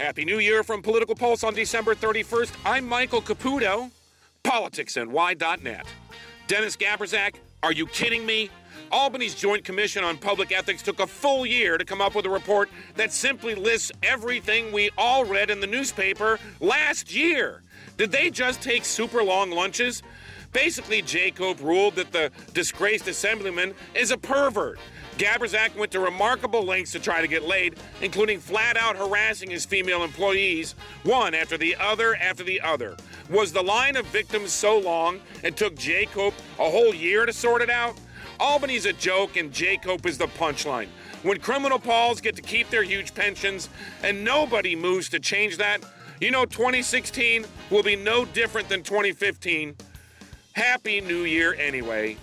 Happy New Year from Political Pulse on December 31st. I'm Michael Caputo, politicsny.net. Dennis Gabryszak, are you kidding me? Albany's Joint Commission on Public Ethics took a full year to come up with a report that simply lists everything we all read in the newspaper last year. Did they just take super long lunches? Basically, JCOPE ruled that the disgraced assemblyman is a pervert. Gabryszak went to remarkable lengths to try to get laid, including flat out harassing his female employees, one after the other after the other. Was the line of victims so long it took JCOPE a whole year to sort it out? Albany's a joke and JCOPE is the punchline. When criminal pols get to keep their huge pensions and nobody moves to change that, you know 2016 will be no different than 2015. Happy New Year anyway.